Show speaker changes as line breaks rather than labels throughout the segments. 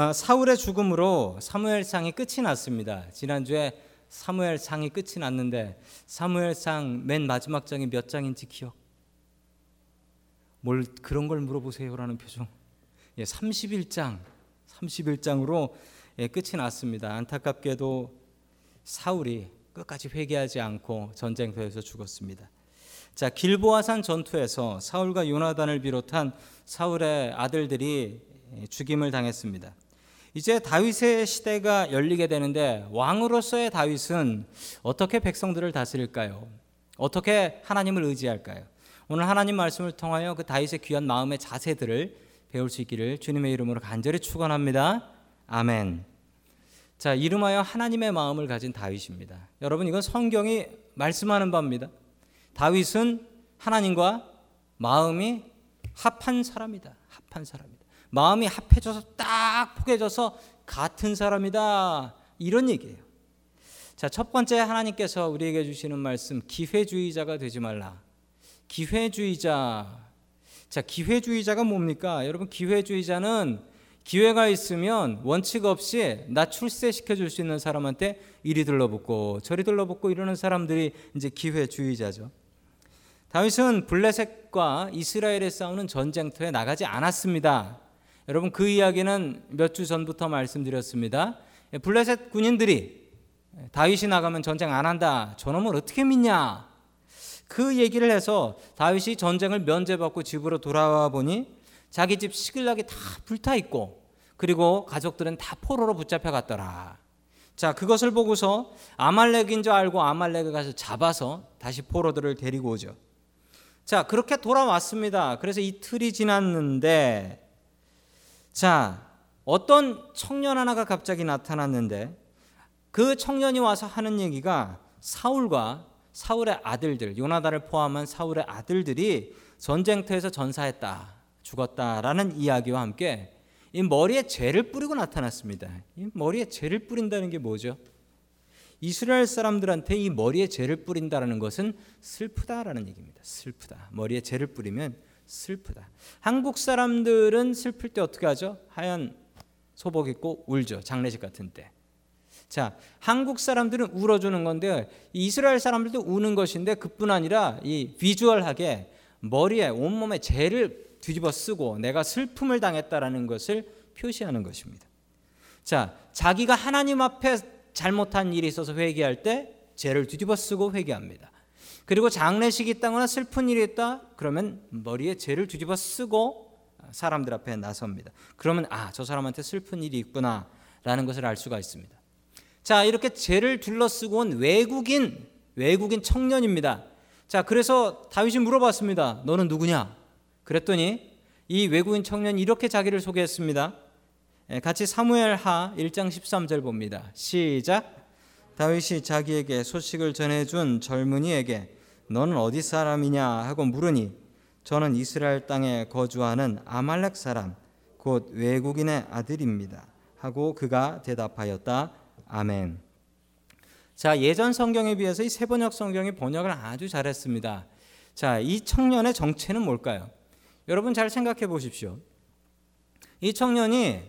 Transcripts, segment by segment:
아, 사울의 죽음으로 사무엘상이 끝이 났습니다. 지난주에 사무엘상이 끝이 났는데 사무엘상 맨 마지막 장이 몇 장인지 기억? 뭘 그런 걸 물어보세요라는 표정. 예, 31장, 31장으로 예, 끝이 났습니다. 안타깝게도 사울이 끝까지 회개하지 않고 전쟁터에서 죽었습니다. 자, 길보아산 전투에서 사울과 요나단을 비롯한 사울의 아들들이 예, 죽임을 당했습니다. 이제 다윗의 시대가 열리게 되는데 왕으로서의 다윗은 어떻게 백성들을 다스릴까요? 어떻게 하나님을 의지할까요? 오늘 하나님 말씀을 통하여 그 다윗의 귀한 마음의 자세들을 배울 수 있기를 주님의 이름으로 간절히 축원합니다. 아멘. 자, 이름하여 하나님의 마음을 가진 다윗입니다. 여러분 이건 성경이 말씀하는 바입니다. 다윗은 하나님과 마음이 합한 사람이다. 합한 사람이다. 마음이 합해져서 딱 포개져서 같은 사람이다. 이런 얘기예요. 자, 첫 번째 하나님께서 우리에게 주시는 말씀 기회주의자가 되지 말라. 기회주의자. 자, 기회주의자가 뭡니까? 여러분 기회주의자는 기회가 있으면 원칙 없이 나 출세시켜 줄 수 있는 사람한테 이리 들러붙고 저리 들러붙고 이러는 사람들이 이제 기회주의자죠. 다윗은 블레셋과 이스라엘에 싸우는 전쟁터에 나가지 않았습니다. 여러분 그 이야기는 몇 주 전부터 말씀드렸습니다. 블레셋 군인들이 다윗이 나가면 전쟁 안 한다. 저놈을 어떻게 믿냐? 그 얘기를 해서 다윗이 전쟁을 면제받고 집으로 돌아와 보니 자기 집 시글락이 다 불타 있고 그리고 가족들은 다 포로로 붙잡혀 갔더라. 자, 그것을 보고서 아말렉인 줄 알고 아말렉에 가서 잡아서 다시 포로들을 데리고 오죠. 자, 그렇게 돌아왔습니다. 그래서 이틀이 지났는데 자, 어떤 청년 하나가 갑자기 나타났는데 그 청년이 와서 하는 얘기가 사울과 사울의 아들들, 요나단을 포함한 사울의 아들들이 전쟁터에서 전사했다, 죽었다라는 이야기와 함께 이 머리에 죄를 뿌리고 나타났습니다. 이 머리에 죄를 뿌린다는 게 뭐죠? 이스라엘 사람들한테 이 머리에 죄를 뿌린다는 것은 슬프다라는 얘기입니다. 슬프다. 머리에 죄를 뿌리면 슬프다. 한국 사람들은 슬플 때 어떻게 하죠? 하얀 소복 입고 울죠. 장례식 같은 때. 자, 한국 사람들은 울어주는 건데 이스라엘 사람들도 우는 것인데 그뿐 아니라 이 비주얼하게 머리에 온몸에 죄를 뒤집어 쓰고 내가 슬픔을 당했다라는 것을 표시하는 것입니다. 자, 자기가 하나님 앞에 잘못한 일이 있어서 회개할 때 죄를 뒤집어 쓰고 회개합니다. 그리고 장례식이 있다거나 슬픈 일이 있다 그러면 머리에 죄를 뒤집어 쓰고 사람들 앞에 나섭니다. 그러면 아, 저 사람한테 슬픈 일이 있구나라는 것을 알 수가 있습니다. 자, 이렇게 죄를 둘러쓰고 온 외국인 외국인 청년입니다. 자, 그래서 다윗이 물어봤습니다. 너는 누구냐? 그랬더니 이 외국인 청년이 이렇게 자기를 소개했습니다. 예, 같이 사무엘하 1장 13절 봅니다. 시작. 다윗이 자기에게 소식을 전해준 젊은이에게 너는 어디 사람이냐 하고 물으니 저는 이스라엘 땅에 거주하는 아말렉 사람 곧 외국인의 아들입니다. 하고 그가 대답하였다. 아멘. 자, 예전 성경에 비해서 이 세번역 성경이 번역을 아주 잘했습니다. 자, 이 청년의 정체는 뭘까요? 여러분 잘 생각해 보십시오. 이 청년이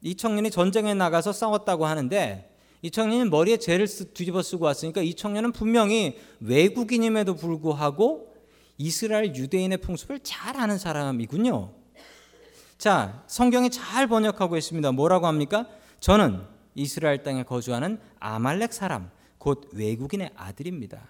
이 청년이 전쟁에 나가서 싸웠다고 하는데 이 청년이 머리에 죄를 뒤집어 쓰고 왔으니까 이 청년은 분명히 외국인임에도 불구하고 이스라엘 유대인의 풍습을 잘 아는 사람이군요. 자, 성경이 잘 번역하고 있습니다. 뭐라고 합니까? 저는 이스라엘 땅에 거주하는 아말렉 사람, 곧 외국인의 아들입니다.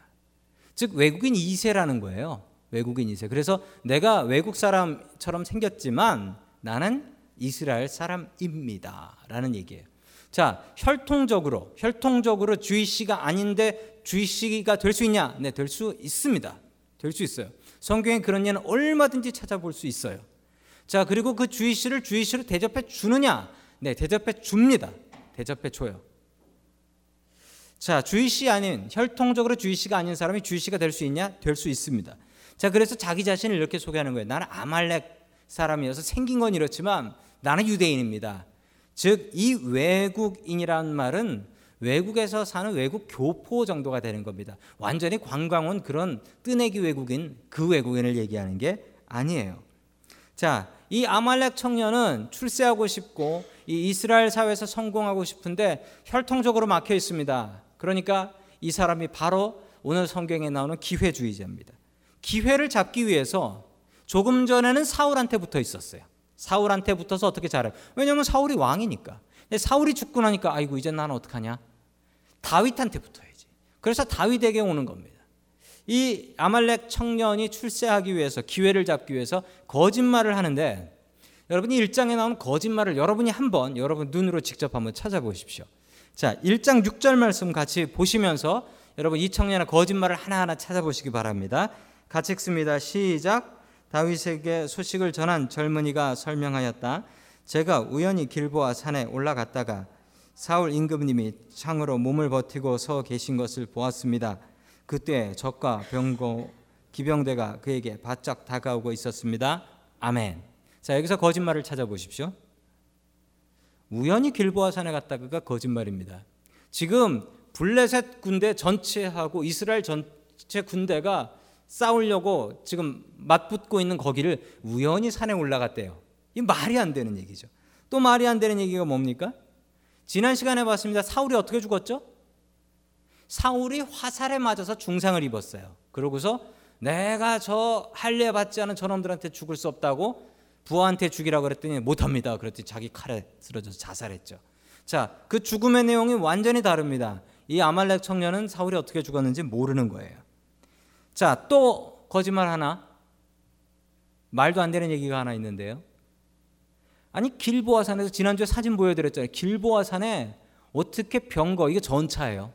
즉 외국인 2세라는 거예요. 외국인 2세. 그래서 내가 외국 사람처럼 생겼지만 나는 이스라엘 사람입니다라는 얘기예요. 자, 혈통적으로 혈통적으로 주이씨가 아닌데 주이씨가 될 수 있냐? 네, 될 수 있습니다. 될 수 있어요. 성경에 그런 예는 얼마든지 찾아볼 수 있어요. 자, 그리고 그 주이씨를 주이씨로 대접해 주느냐? 네, 대접해 줍니다. 대접해 줘요. 자, 주이씨 아닌 혈통적으로 주이씨가 아닌 사람이 주이씨가 될 수 있냐? 될 수 있습니다. 자, 그래서 자기 자신을 이렇게 소개하는 거예요. 나는 아말렉 사람이어서 생긴 건 이렇지만 나는 유대인입니다. 즉, 이 외국인이란 말은 외국에서 사는 외국 교포 정도가 되는 겁니다. 완전히 관광 온 그런 뜨내기 외국인, 그 외국인을 얘기하는 게 아니에요. 자, 이 아말렉 청년은 출세하고 싶고 이 이스라엘 사회에서 성공하고 싶은데 혈통적으로 막혀 있습니다. 그러니까 이 사람이 바로 오늘 성경에 나오는 기회주의자입니다. 기회를 잡기 위해서 조금 전에는 사울한테 붙어 있었어요. 사울한테 붙어서 어떻게 잘해요? 왜냐하면 사울이 왕이니까. 사울이 죽고 나니까 아이고 이제 나는 어떡하냐? 다윗한테 붙어야지. 그래서 다윗에게 오는 겁니다. 이 아말렉 청년이 출세하기 위해서 기회를 잡기 위해서 거짓말을 하는데 여러분이 일장에 나온 거짓말을 여러분이 한번 여러분 눈으로 직접 한번 찾아보십시오. 자, 1장 6절 말씀 같이 보시면서 여러분 이 청년의 거짓말을 하나하나 찾아보시기 바랍니다. 같이 읽습니다. 시작. 다윗에게 소식을 전한 젊은이가 설명하였다. 제가 우연히 길보아 산에 올라갔다가 사울 임금님이 창으로 몸을 버티고 서 계신 것을 보았습니다. 그때 적과 병고 기병대가 그에게 바짝 다가오고 있었습니다. 아멘. 자 여기서 거짓말을 찾아보십시오. 우연히 길보아 산에 갔다가 거짓말입니다. 지금 블레셋 군대 전체하고 이스라엘 전체 군대가 싸우려고 지금 맞붙고 있는 거기를 우연히 산에 올라갔대요. 이 말이 안 되는 얘기죠. 또 말이 안 되는 얘기가 뭡니까? 지난 시간에 봤습니다. 사울이 어떻게 죽었죠? 사울이 화살에 맞아서 중상을 입었어요. 그러고서 내가 저 할례 받지 않은 저놈들한테 죽을 수 없다고 부하한테 죽이라고 그랬더니 못합니다. 그랬더니 자기 칼에 쓰러져서 자살했죠. 자, 그 죽음의 내용이 완전히 다릅니다. 이 아말렉 청년은 사울이 어떻게 죽었는지 모르는 거예요. 자, 또 거짓말 하나. 말도 안 되는 얘기가 하나 있는데요. 아니 길보아 산에서 지난주에 사진 보여드렸잖아요. 길보아 산에 어떻게 병거 이게 전차예요.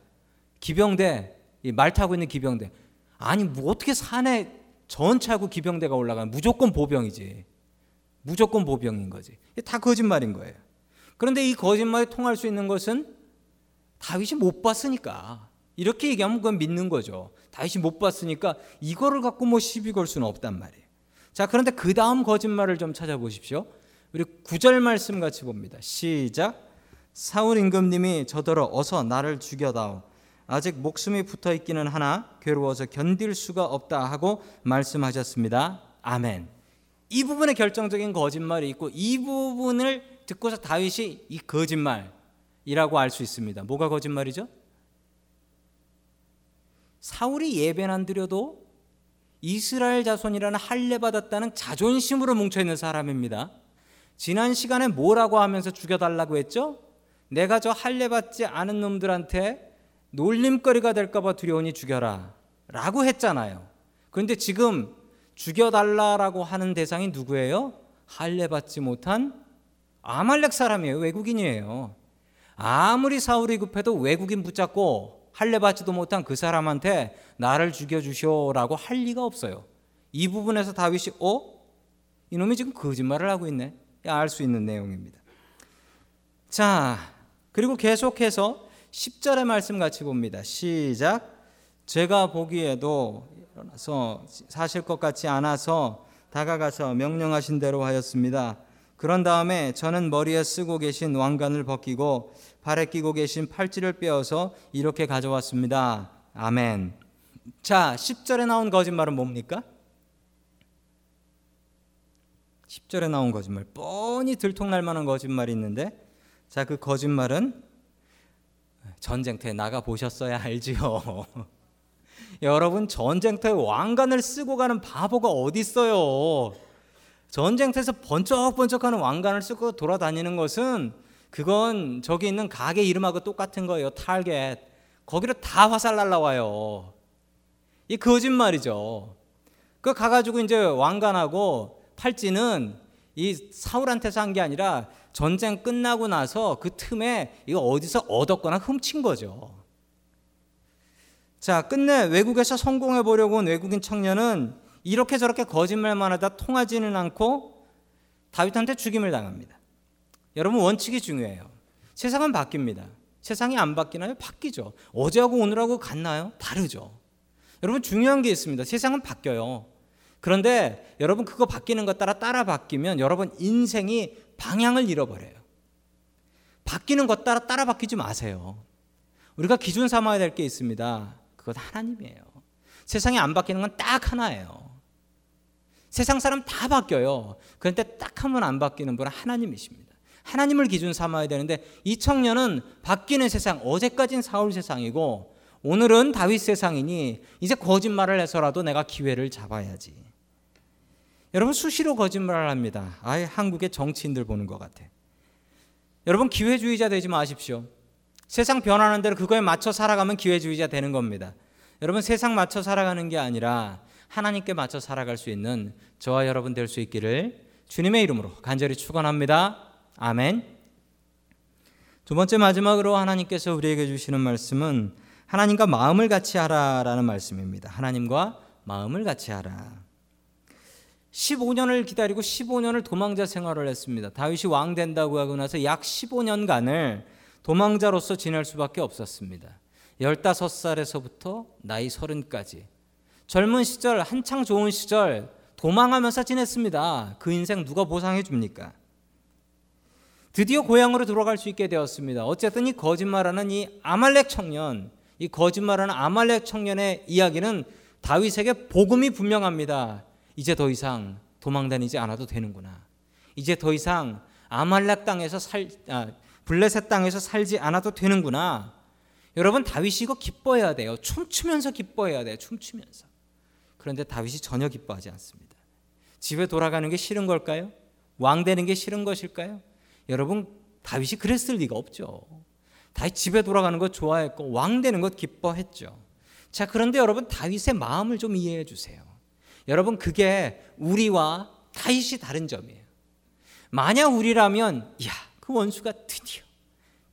기병대 말 타고 있는 기병대. 아니 뭐 어떻게 산에 전차고 기병대가 올라가 무조건 보병이지. 무조건 보병인 거지. 다 거짓말인 거예요. 그런데 이 거짓말이 통할 수 있는 것은 다윗이 못 봤으니까. 이렇게 얘기하면 그건 믿는 거죠. 다윗이 못 봤으니까 이거를 갖고 뭐 시비 걸 수는 없단 말이에요. 자, 그런데 그 다음 거짓말을 좀 찾아보십시오. 우리 구절 말씀 같이 봅니다. 시작. 사울 임금님이 저더러 어서 나를 죽여다오. 아직 목숨이 붙어 있기는 하나 괴로워서 견딜 수가 없다 하고 말씀하셨습니다. 아멘. 이 부분에 결정적인 거짓말이 있고 이 부분을 듣고서 다윗이 이 거짓말이라고 알 수 있습니다. 뭐가 거짓말이죠? 사울이 예배는 안 드려도 이스라엘 자손이라는 할례 받았다는 자존심으로 뭉쳐 있는 사람입니다. 지난 시간에 뭐라고 하면서 죽여달라고 했죠? 내가 저 할례 받지 않은 놈들한테 놀림거리가 될까봐 두려우니 죽여라. 라고 했잖아요. 그런데 지금 죽여달라라고 하는 대상이 누구예요? 할례 받지 못한 아말렉 사람이에요. 외국인이에요. 아무리 사울이 급해도 외국인 붙잡고 할례 받지도 못한 그 사람한테 나를 죽여 주시오라고 할 리가 없어요. 이 부분에서 다윗이 어? 이놈이 지금 거짓말을 하고 있네. 알 수 있는 내용입니다. 자, 그리고 계속해서 10절의 말씀 같이 봅니다. 시작. 제가 보기에도 일어나서 사실 것 같지 않아서 다가가서 명령하신 대로 하였습니다. 그런 다음에 저는 머리에 쓰고 계신 왕관을 벗기고 발에 끼고 계신 팔찌를 빼어서 이렇게 가져왔습니다. 아멘. 자, 10절에 나온 거짓말은 뭡니까? 10절에 나온 거짓말. 뻔히 들통날 만한 거짓말이 있는데 자, 그 거짓말은 전쟁터에 나가 보셨어야 알지요. 여러분 전쟁터에 왕관을 쓰고 가는 바보가 어디 있어요? 전쟁터에서 번쩍번쩍하는 왕관을 쓰고 돌아다니는 것은 그건 저기 있는 가게 이름하고 똑같은 거예요. 타겟. 거기로 다 화살 날라와요. 이 거짓말이죠. 그 가가지고 이제 왕관하고 팔찌는 이 사울한테서 한 게 아니라 전쟁 끝나고 나서 그 틈에 이거 어디서 얻었거나 훔친 거죠. 자, 끝내 외국에서 성공해 보려고 온 외국인 청년은 이렇게 저렇게 거짓말만 하다 통하지는 않고 다윗한테 죽임을 당합니다. 여러분 원칙이 중요해요. 세상은 바뀝니다. 세상이 안 바뀌나요? 바뀌죠. 어제하고 오늘하고 같나요? 다르죠. 여러분 중요한 게 있습니다. 세상은 바뀌어요. 그런데 여러분 그거 바뀌는 것 따라 따라 바뀌면 여러분 인생이 방향을 잃어버려요. 바뀌는 것 따라 따라 바뀌지 마세요. 우리가 기준 삼아야 될 게 있습니다. 그것 하나님이에요. 세상이 안 바뀌는 건 딱 하나예요. 세상 사람 다 바뀌어요. 그런데 딱 한 번 안 바뀌는 분은 하나님이십니다. 하나님을 기준 삼아야 되는데 이 청년은 바뀌는 세상, 어제까진 사울 세상이고 오늘은 다윗 세상이니 이제 거짓말을 해서라도 내가 기회를 잡아야지. 여러분 수시로 거짓말을 합니다. 아예 한국의 정치인들 보는 것 같아. 여러분 기회주의자 되지 마십시오. 세상 변하는 대로 그거에 맞춰 살아가면 기회주의자 되는 겁니다. 여러분 세상 맞춰 살아가는 게 아니라 하나님께 맞춰 살아갈 수 있는 저와 여러분 될 수 있기를 주님의 이름으로 간절히 축원합니다. 아멘. 두 번째 마지막으로 하나님께서 우리에게 주시는 말씀은 하나님과 마음을 같이 하라라는 말씀입니다. 하나님과 마음을 같이 하라. 15년을 기다리고 15년을 도망자 생활을 했습니다. 다윗이 왕 된다고 하고 나서 약 15년간을 도망자로서 지낼 수밖에 없었습니다. 15살에서부터 나이 30까지 젊은 시절 한창 좋은 시절 도망하면서 지냈습니다. 그 인생 누가 보상해 줍니까? 드디어 고향으로 돌아갈 수 있게 되었습니다. 어쨌든 이 거짓말하는 이 아말렉 청년, 이 거짓말하는 아말렉 청년의 이야기는 다윗에게 복음이 분명합니다. 이제 더 이상 도망 다니지 않아도 되는구나. 이제 더 이상 아말렉 땅에서 살 아, 블레셋 땅에서 살지 않아도 되는구나. 여러분 다윗이 이거 기뻐해야 돼요. 춤추면서 기뻐해야 돼요. 춤추면서. 그런데 다윗이 전혀 기뻐하지 않습니다. 집에 돌아가는 게 싫은 걸까요? 왕 되는 게 싫은 것일까요? 여러분 다윗이 그랬을 리가 없죠. 다윗 집에 돌아가는 것 좋아했고 왕 되는 것 기뻐했죠. 자 그런데 여러분 다윗의 마음을 좀 이해해 주세요. 여러분 그게 우리와 다윗이 다른 점이에요. 만약 우리라면 야 그 원수가 드디어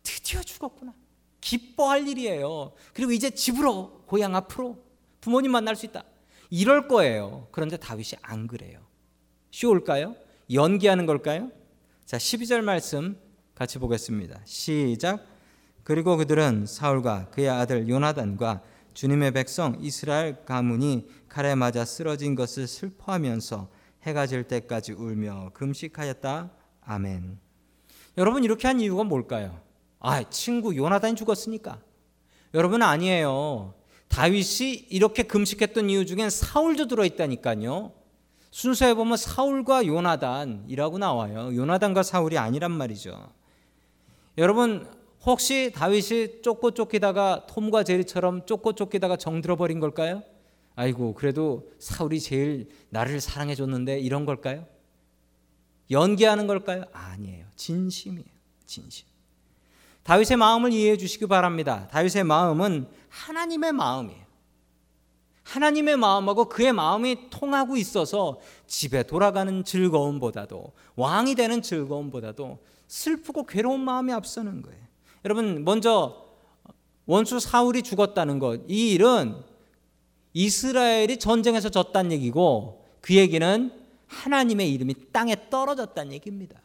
드디어 죽었구나. 기뻐할 일이에요. 그리고 이제 집으로 고향 앞으로 부모님 만날 수 있다. 이럴 거예요. 그런데 다윗이 안 그래요. 쉬울까요? 연기하는 걸까요? 자, 12절 말씀 같이 보겠습니다. 시작. 그리고 그들은 사울과 그의 아들 요나단과 주님의 백성 이스라엘 가문이 칼에 맞아 쓰러진 것을 슬퍼하면서 해가 질 때까지 울며 금식하였다. 아멘. 여러분 이렇게 한 이유가 뭘까요? 아, 친구 요나단이 죽었으니까. 여러분 아니에요. 다윗이 이렇게 금식했던 이유 중엔 사울도 들어 있다니까요. 순서에 보면 사울과 요나단이라고 나와요. 요나단과 사울이 아니란 말이죠. 여러분 혹시 다윗이 쫓고 쫓기다가 톰과 제리처럼 쫓고 쫓기다가 정들어 버린 걸까요? 아이고 그래도 사울이 제일 나를 사랑해 줬는데 이런 걸까요? 연기하는 걸까요? 아니에요. 진심이에요. 진심. 다윗의 마음을 이해해 주시기 바랍니다. 다윗의 마음은 하나님의 마음이에요. 하나님의 마음하고 그의 마음이 통하고 있어서 집에 돌아가는 즐거움보다도 왕이 되는 즐거움보다도 슬프고 괴로운 마음이 앞서는 거예요. 여러분 먼저 원수 사울이 죽었다는 것, 이 일은 이스라엘이 전쟁에서 졌다는 얘기고 그 얘기는 하나님의 이름이 땅에 떨어졌다는 얘기입니다.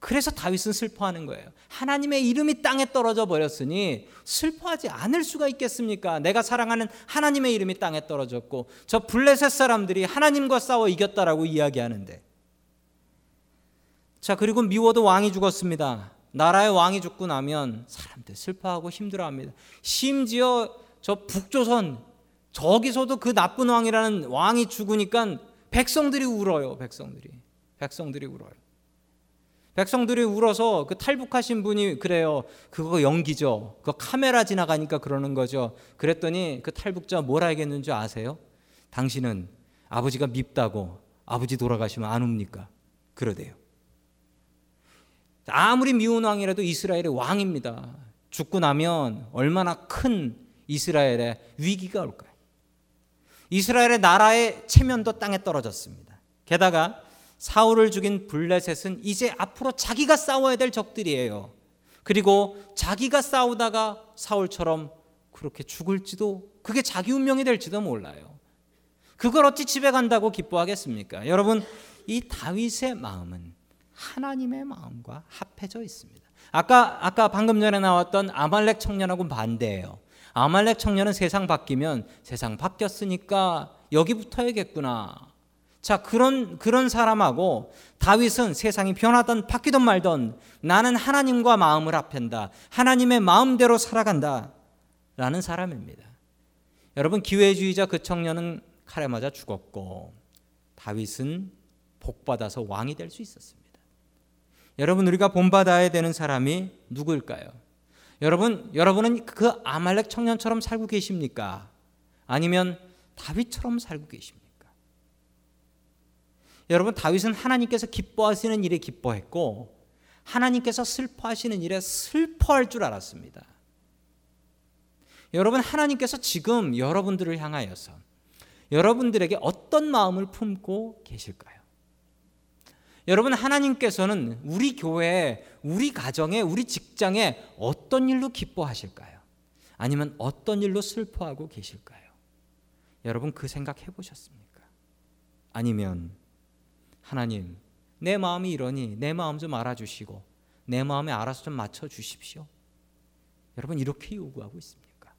그래서 다윗은 슬퍼하는 거예요. 하나님의 이름이 땅에 떨어져 버렸으니 슬퍼하지 않을 수가 있겠습니까? 내가 사랑하는 하나님의 이름이 땅에 떨어졌고 저 블레셋 사람들이 하나님과 싸워 이겼다라고 이야기하는데 자 그리고 미워도 왕이 죽었습니다. 나라의 왕이 죽고 나면 사람들 슬퍼하고 힘들어합니다. 심지어 저 북조선 저기서도 그 나쁜 왕이라는 왕이 죽으니까 백성들이 울어요. 백성들이 백성들이 울어요. 백성들이 울어서 그 탈북하신 분이 그래요. 그거 연기죠. 그 카메라 지나가니까 그러는 거죠. 그랬더니 그 탈북자 뭘 알겠는지 아세요? 당신은 아버지가 밉다고 아버지 돌아가시면 안 웁니까? 그러대요. 아무리 미운 왕이라도 이스라엘의 왕입니다. 죽고 나면 얼마나 큰 이스라엘의 위기가 올까요? 이스라엘의 나라의 체면도 땅에 떨어졌습니다. 게다가 사울을 죽인 블레셋은 이제 앞으로 자기가 싸워야 될 적들이에요. 그리고 자기가 싸우다가 사울처럼 그렇게 죽을지도 그게 자기 운명이 될지도 몰라요. 그걸 어찌 집에 간다고 기뻐하겠습니까? 여러분, 이 다윗의 마음은 하나님의 마음과 합해져 있습니다. 아까 아까 방금 전에 나왔던 아말렉 청년하고 반대예요. 아말렉 청년은 세상 바뀌면 세상 바뀌었으니까 여기 붙어야겠구나. 자, 그런 그런 사람하고 다윗은 세상이 변하던 바뀌던 말던 나는 하나님과 마음을 합한다. 하나님의 마음대로 살아간다. 라는 사람입니다. 여러분 기회주의자 그 청년은 칼에 맞아 죽었고 다윗은 복 받아서 왕이 될 수 있었습니다. 여러분 우리가 본받아야 되는 사람이 누구일까요? 여러분 여러분은 그 아말렉 청년처럼 살고 계십니까? 아니면 다윗처럼 살고 계십니까? 여러분 다윗은 하나님께서 기뻐하시는 일에 기뻐했고 하나님께서 슬퍼하시는 일에 슬퍼할 줄 알았습니다. 여러분 하나님께서 지금 여러분들을 향하여서 여러분들에게 어떤 마음을 품고 계실까요? 여러분 하나님께서는 우리 교회에 우리 가정에 우리 직장에 어떤 일로 기뻐하실까요? 아니면 어떤 일로 슬퍼하고 계실까요? 여러분 그 생각 해보셨습니까? 아니면 하나님 내 마음이 이러니 내 마음 좀 알아주시고 내 마음에 알아서 좀 맞춰 주십시오. 여러분 이렇게 요구하고 있습니까?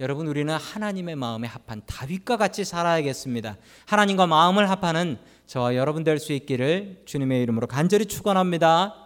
여러분 우리는 하나님의 마음에 합한 다윗과 같이 살아야겠습니다. 하나님과 마음을 합하는 저와 여러분 될 수 있기를 주님의 이름으로 간절히 축원합니다.